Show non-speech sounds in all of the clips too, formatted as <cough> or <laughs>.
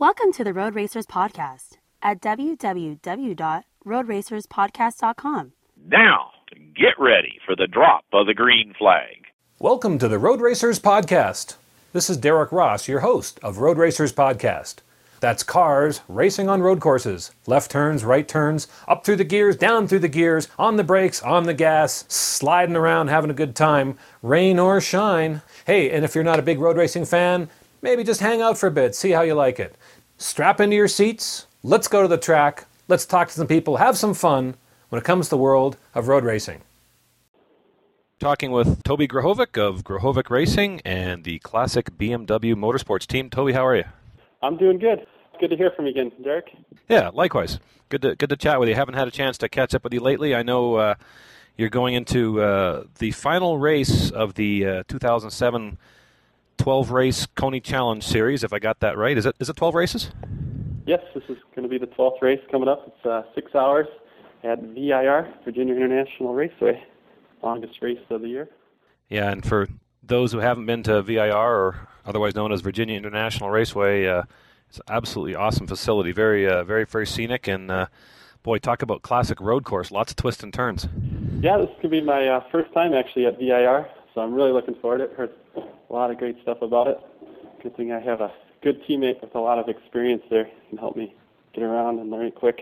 Welcome to the Road Racers Podcast at www.roadracerspodcast.com. Now, get ready for the drop of the green flag. Welcome to the Road Racers Podcast. This is Derek Ross, your host of Road Racers Podcast. That's cars racing on road courses. Left turns, right turns, up through the gears, down through the gears, on the brakes, on the gas, sliding around, having a good time, rain or shine. Hey, and if you're not a big road racing fan, maybe just hang out for a bit, see how you like it. Strap into your seats, let's go to the track, let's talk to some people, have some fun when it comes to the world of road racing. Talking with Toby Grahovec of Grahovec Racing and the classic BMW Motorsports team. Toby, how are you? I'm doing good. Good to hear from you again, Derek. Yeah, likewise. Good to good to chat with you. Haven't had a chance to catch up with you lately. I know uh, you're going into uh, the final race of the uh, 2007 12 race Koni Challenge Series. If I got that right, is it is it 12 races? Yes, this is going to be the 12th race coming up. It's uh, six hours at VIR, Virginia International Raceway, longest race of the year. Yeah, and for those who haven't been to VIR, or otherwise known as Virginia International Raceway, uh, it's an absolutely awesome facility. Very, uh, very, very scenic, and uh, boy, talk about classic road course. Lots of twists and turns. Yeah, this could be my uh, first time actually at VIR, so I'm really looking forward to it. Heard a lot of great stuff about it. Good thing I have a good teammate with a lot of experience there can help me get around and learn it quick.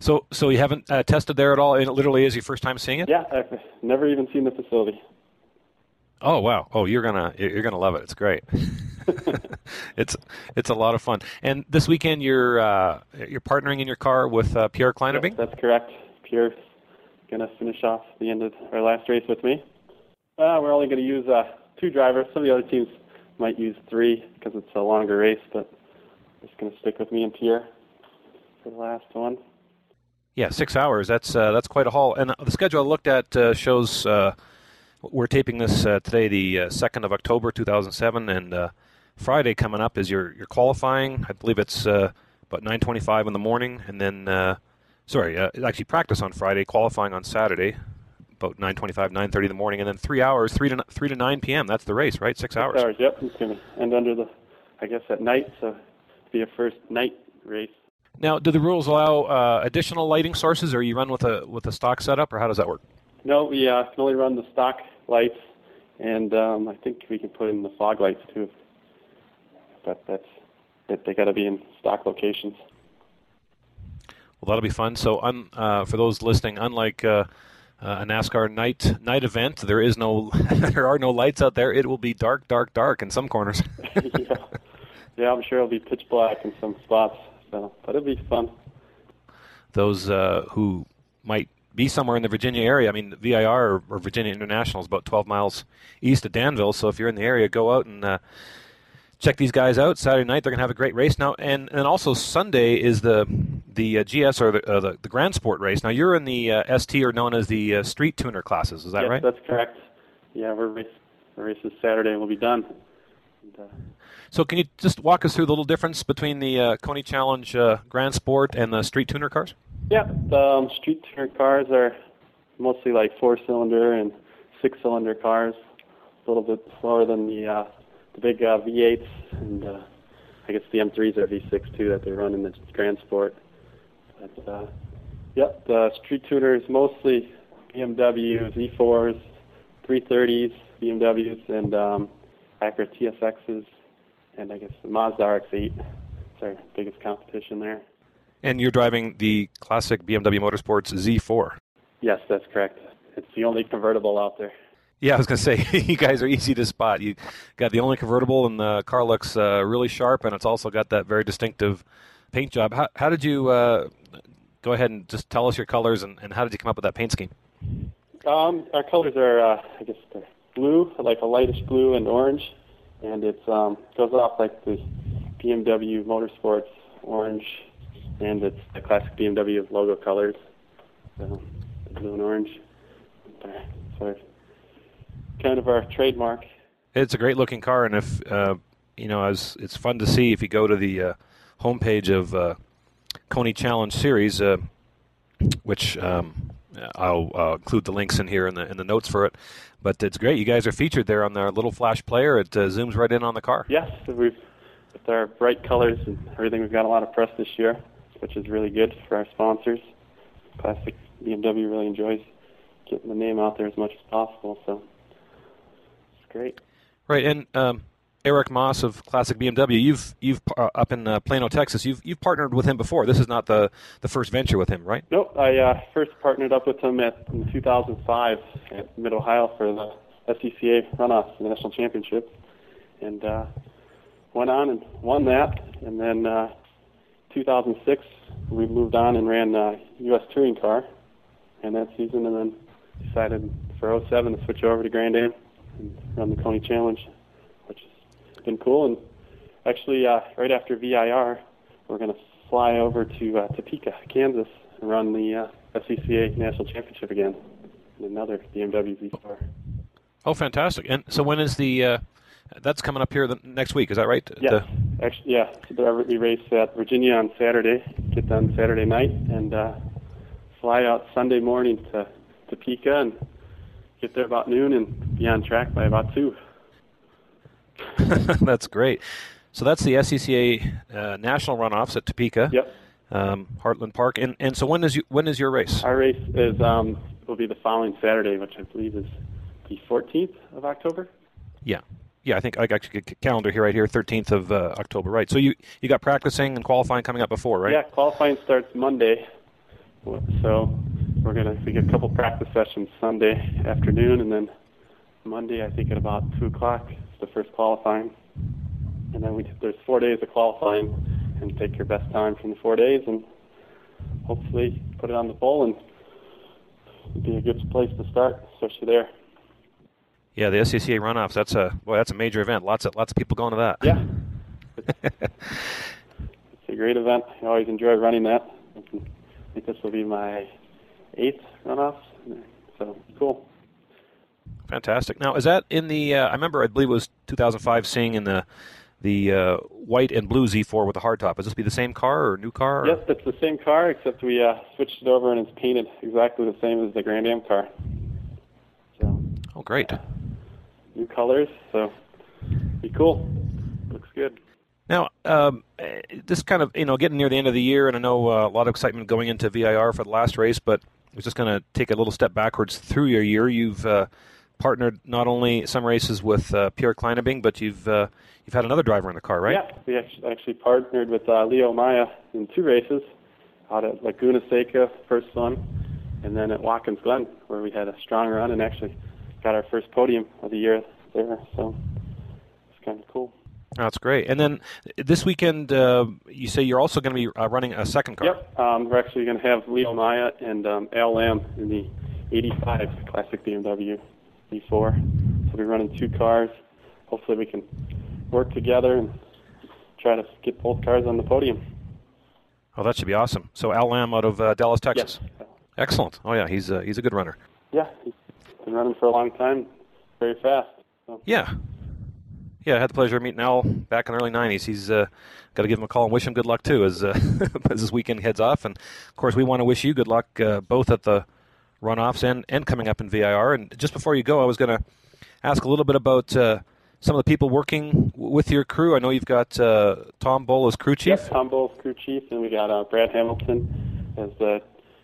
So, so you haven't uh, tested there at all? And it literally is your first time seeing it? Yeah, I've never even seen the facility. Oh wow! Oh, you're gonna you're gonna love it. It's great. <laughs> it's it's a lot of fun. And this weekend, you're uh, you're partnering in your car with uh, Pierre Kleinubing. Yes, that's correct. Pierre's gonna finish off the end of our last race with me. Uh, we're only gonna use uh, two drivers. Some of the other teams might use three because it's a longer race, but just gonna stick with me and Pierre for the last one. Yeah, six hours. That's uh, that's quite a haul. And the schedule I looked at uh, shows uh, we're taping this uh, today, the uh, second of October, two thousand seven, and uh, Friday coming up is your your qualifying. I believe it's about nine twenty five in the morning, and then sorry, actually practice on Friday, qualifying on Saturday, about nine twenty five, nine thirty in the morning, and then three hours, three to three to nine p.m. That's the race, right? Six, Six hours. hours. Yep, it's gonna end under the, I guess at night, so it'll be a first night race. Now, do the rules allow uh, additional lighting sources, or you run with a with a stock setup, or how does that work? No, we uh, can only run the stock lights, and um, I think we can put in the fog lights too. But that's that they got to be in stock locations. Well, that'll be fun. So, un, uh, for those listening, unlike uh, a NASCAR night night event, there is no <laughs> there are no lights out there. It will be dark, dark, dark in some corners. <laughs> <laughs> yeah. yeah, I'm sure it'll be pitch black in some spots. So, but it'll be fun. Those uh, who might be somewhere in the Virginia area. I mean, VIR or, or, Virginia International is about 12 miles east of Danville. So if you're in the area, go out and uh, check these guys out. Saturday night, they're going to have a great race now, and and also Sunday is the the uh, GS or the, uh, the, the Grand Sport race. Now you're in the uh, ST or known as the uh, Street Tuner classes. Is that yes, right? that's correct. Yeah, we're race the race is Saturday and we'll be done. And, uh, so can you just walk us through the little difference between the uh, Koni Challenge Grand Sport and the Street Tuner cars? Yeah, the um, street tuner cars are mostly like four-cylinder and six-cylinder cars, a little bit slower than the uh, the big uh, V8s, and uh, I guess the M3s are V6 too that they run in the Grand Sport. But uh, yep, the street tuner is mostly BMW Z4s, 330s, BMWs, and um, Acura TSXs, and I guess the Mazda RX-8 is our biggest competition there. And you're driving the classic BMW Motorsports Z4. Yes, that's correct. It's the only convertible out there. Yeah, I was to say, <laughs> you guys are easy to spot. You got the only convertible, and the car looks uh, really sharp, and it's also got that very distinctive paint job. How, how did you uh, go ahead and just tell us your colors, and, and how did you come up with that paint scheme? Um, our colors are, uh, I guess, blue, like a lightish blue and orange, and it um, goes off like the BMW Motorsports orange and it's the classic BMW logo colors, so blue and orange. So kind of our trademark. It's a great looking car, and if uh, you know, as it's fun to see if you go to the uh, homepage of uh, Koni Challenge Series, uh, which um, I'll uh, include the links in here in the in the notes for it. But it's great. You guys are featured there on their little flash player. It uh, zooms right in on the car. Yes, we've with our bright colors and everything, we've got a lot of press this year, which is really good for our sponsors. Classic BMW really enjoys getting the name out there as much as possible, so great. Right, and um, Eric Moss of Classic BMW, you've you've uh, up in uh, Plano, Texas. You've you've partnered with him before. This is not the the first venture with him, right? Nope. I uh, first partnered up with him at, in 2005 at Mid Ohio for the SCCA runoff the national championship, and uh, went on and won that. And then uh, 2006 we moved on and ran uh, U.S. touring car, and that season, and then decided for 07 to switch over to Grand Am and run the Koni Challenge, which has been cool. And actually, uh, right after VIR, we're going to fly over to uh, Topeka, Kansas, and run the uh, SCCA National Championship again in another BMW V4. Oh, fantastic! And so, when is the? Uh, that's coming up here the, next week. Is that right? Yeah, The- actually, yeah. So we race at Virginia on Saturday, get done Saturday night, and uh, fly out Sunday morning to Topeka and get there about noon and be on track by about two. <laughs> that's great. So that's the SCCA uh, national runoffs at Topeka, Yep. um, Heartland Park, and and so when is you, when is your race? Our race is um, will be the following Saturday, which I believe is the 14th of October. Yeah, yeah. I think I got your calendar here right here, 13th of uh, October. Right. So you you got practicing and qualifying coming up before, right? Yeah, qualifying starts Monday, so we're gonna we get a couple practice sessions Sunday afternoon, and then Monday I think at about two o'clock is the first qualifying, and then we there's four days of qualifying, and take your best time from the four days, and hopefully put it on the pole, and it'd be a good place to start, especially there. Yeah, the SCCA runoffs. That's a boy. That's a major event. Lots of lots of people going to that. Yeah, <laughs> it's a great event. I always enjoy running that. I think this will be my eighth runoff, so cool. Fantastic. Now, is that in the? Uh, I remember, I believe it was 2005, seeing in the the uh, white and blue Z4 with the hardtop. Is this be the same car or new car? or- Yes, it's the same car, except we uh, switched it over and it's painted exactly the same as the Grand Am car. So Oh, great. new colors, so be cool. Looks good. Now, um, eh, this kind of you know getting near the end of the year, and I know uh, a lot of excitement going into VIR for the last race, but I was just going to take a little step backwards through your year. You've uh, partnered not only some races with uh, Pierre Kleinubing, but you've uh, you've had another driver in the car, right? Yeah, we actually partnered with uh, Leo Maya in two races, out at Laguna Seca, first one, and then at Watkins Glen, where we had a strong run and actually got our first podium of the year there. So it's kind of cool. That's great. And then this weekend, uh, you say you're also going to be uh, running a second car. Yep, um, we're actually going to have Leo Maya and um, Al Lamb in the 85 Classic BMW Z4. So we're running two cars. Hopefully we can work together and try to get both cars on the podium. Oh, that should be awesome. So Al Lamb out of uh, Dallas, Texas. Yes. Excellent. Oh yeah, he's uh, he's a good runner. Yeah, he's been running for a long time, very fast. So. Yeah. Yeah, I had the pleasure of meeting Al back in the early '90s. He's uh, got to give him a call and wish him good luck too, as uh, <laughs> as this weekend heads off. And of course, we want to wish you good luck uh, both at the runoffs and and coming up in VIR. And just before you go, I was going to ask a little bit about uh, some of the people working with your crew. I know you've got uh, Tom Bull as crew chief. Yep, Tom Bowles, crew chief, and we got uh, Brad Hamilton as the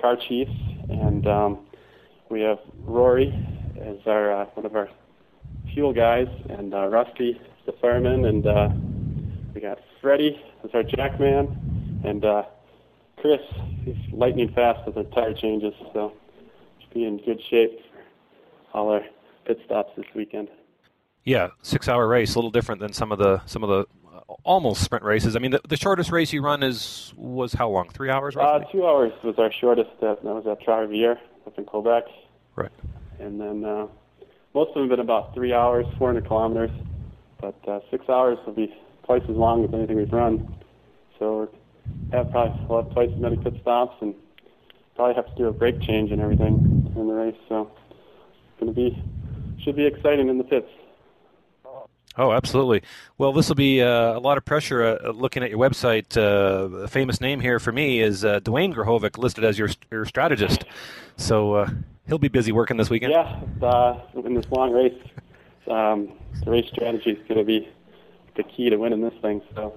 car chief, and um, we have Rory as our one of our fuel guys, and uh, Rusty the fireman, and uh, we got Freddie as our jackman, and uh, Chris. He's lightning fast with the tire changes, so should be in good shape for all our pit stops this weekend. Yeah, six-hour race, a little different than some of the some of the uh, almost sprint races. I mean, the, the shortest race you run is was how long? Three hours, Uh, two hours was our shortest. Uh, that was at Trois-Rivières up in Quebec. right. and then uh, most of them have been about three hours, 400 kilometers. But uh, six hours will be twice as long as anything we've run. So we'll have probably we'll have twice as many pit stops, and probably have to do a brake change and everything in the race. So it's going to be should be exciting in the pits. Oh, absolutely. Well, this will be uh, a lot of pressure. Uh, looking at your website, uh, a famous name here for me is uh, Dwayne Grahovec, listed as your your strategist. So uh, he'll be busy working this weekend. Yeah, uh, in this long race, um, the race strategy is going to be the key to winning this thing. So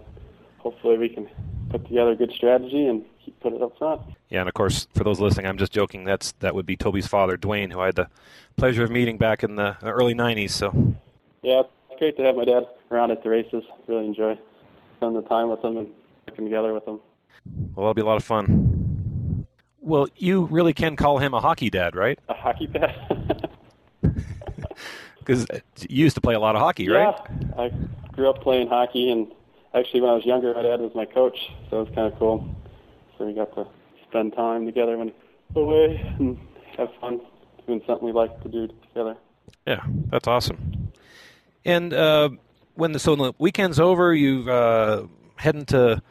hopefully we can put together a good strategy and keep put it up front. Yeah, and of course, for those listening, I'm just joking. That's that would be Toby's father, Dwayne, who I had the pleasure of meeting back in the early '90s. So Yeah, great to have my dad around at the races. Really enjoy spending the time with him and working together with him. well, that'll be a lot of fun. Well, you really can call him a hockey dad, right? A hockey dad. <laughs> Because you used to play a lot of hockey, right? Yeah, I grew up playing hockey, and actually, when I was younger, my dad was my coach, so it was kind of cool. So we got to spend time together when away and have fun doing something we like to do together. Yeah, that's awesome. And uh, when the so the weekend's over, you uh, heading to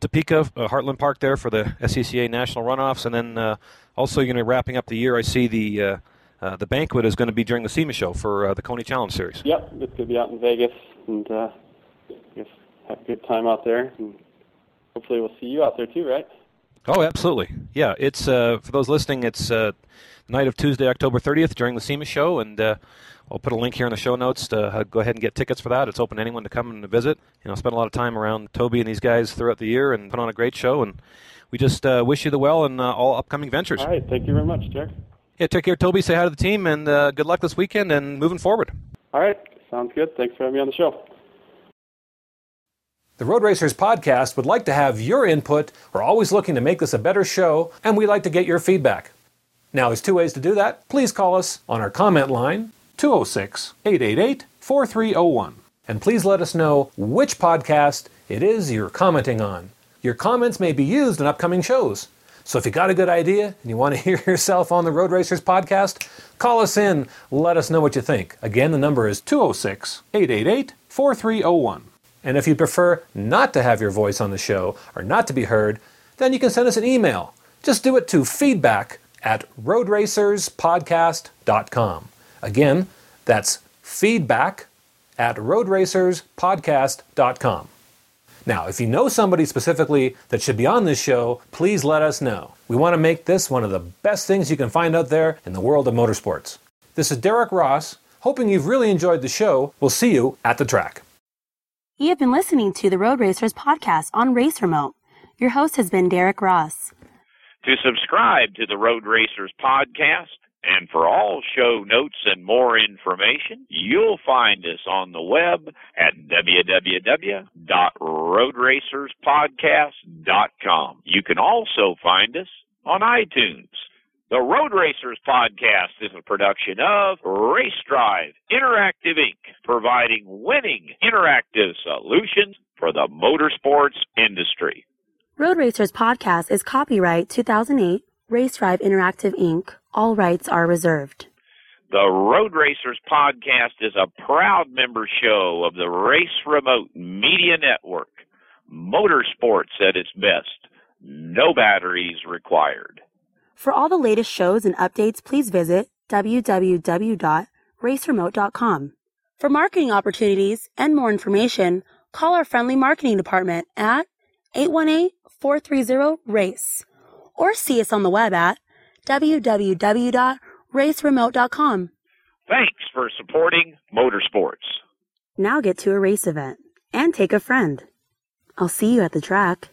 Topeka, uh, Heartland Park there for the SCCA national runoffs, and then uh, also you're going to be wrapping up the year. I see the uh, uh, the banquet is going to be during the SEMA show for uh, the Koni Challenge Series. Yep, it's going to be out in Vegas, and uh, I guess have a good time out there, and hopefully we'll see you out there too, right? Oh, absolutely. Yeah, it's uh, for those listening. It's uh, night of Tuesday, October 30th, during the SEMA show, and I'll put a link here in the show notes to uh, go ahead and get tickets for that. It's open to anyone to come and visit. You know, spend a lot of time around Toby and these guys throughout the year, and put on a great show. And we just uh, wish you the well in uh, all upcoming ventures. All right, thank you very much, Jack. Yeah, take care, Toby. Say hi to the team, and uh, good luck this weekend and moving forward. All right, sounds good. Thanks for having me on the show. The Road Racers podcast would like to have your input. We're always looking to make this a better show, and we'd like to get your feedback. Now, there's two ways to do that. Please call us on our comment line, 206 888 4301. And please let us know which podcast it is you're commenting on. Your comments may be used in upcoming shows. So if you got a good idea and you want to <laughs> hear yourself on the Road Racers podcast, call us in. Let us know what you think. Again, the number is 206 888 4301. And if you prefer not to have your voice on the show or not to be heard, then you can send us an email. Just do it to feedback at roadracerspodcast.com. Again, that's feedback at roadracerspodcast.com. Now, if you know somebody specifically that should be on this show, please let us know. We want to make this one of the best things you can find out there in the world of motorsports. This is Derek Ross, hoping you've really enjoyed the show. We'll see you at the track. You have been listening to the Road Racers podcast on Race Remote. Your host has been Derek Ross. To subscribe to the Road Racers podcast and for all show notes and more information, you'll find us on the web at www.roadracerspodcast.com. You can also find us on iTunes. The Road Racers podcast is a production of Race Drive Interactive Inc., providing winning interactive solutions for the motorsports industry. Road Racers podcast is copyright 2008 Race Drive Interactive Inc. All rights are reserved. The Road Racers podcast is a proud member show of the Race Remote Media Network. Motorsports at its best. No batteries required. For all the latest shows and updates, please visit www.raceremote.com. For marketing opportunities and more information, call our friendly marketing department at 818-430-RACE or see us on the web at www.raceremote.com. Thanks for supporting motorsports. Now get to a race event and take a friend. I'll see you at the track.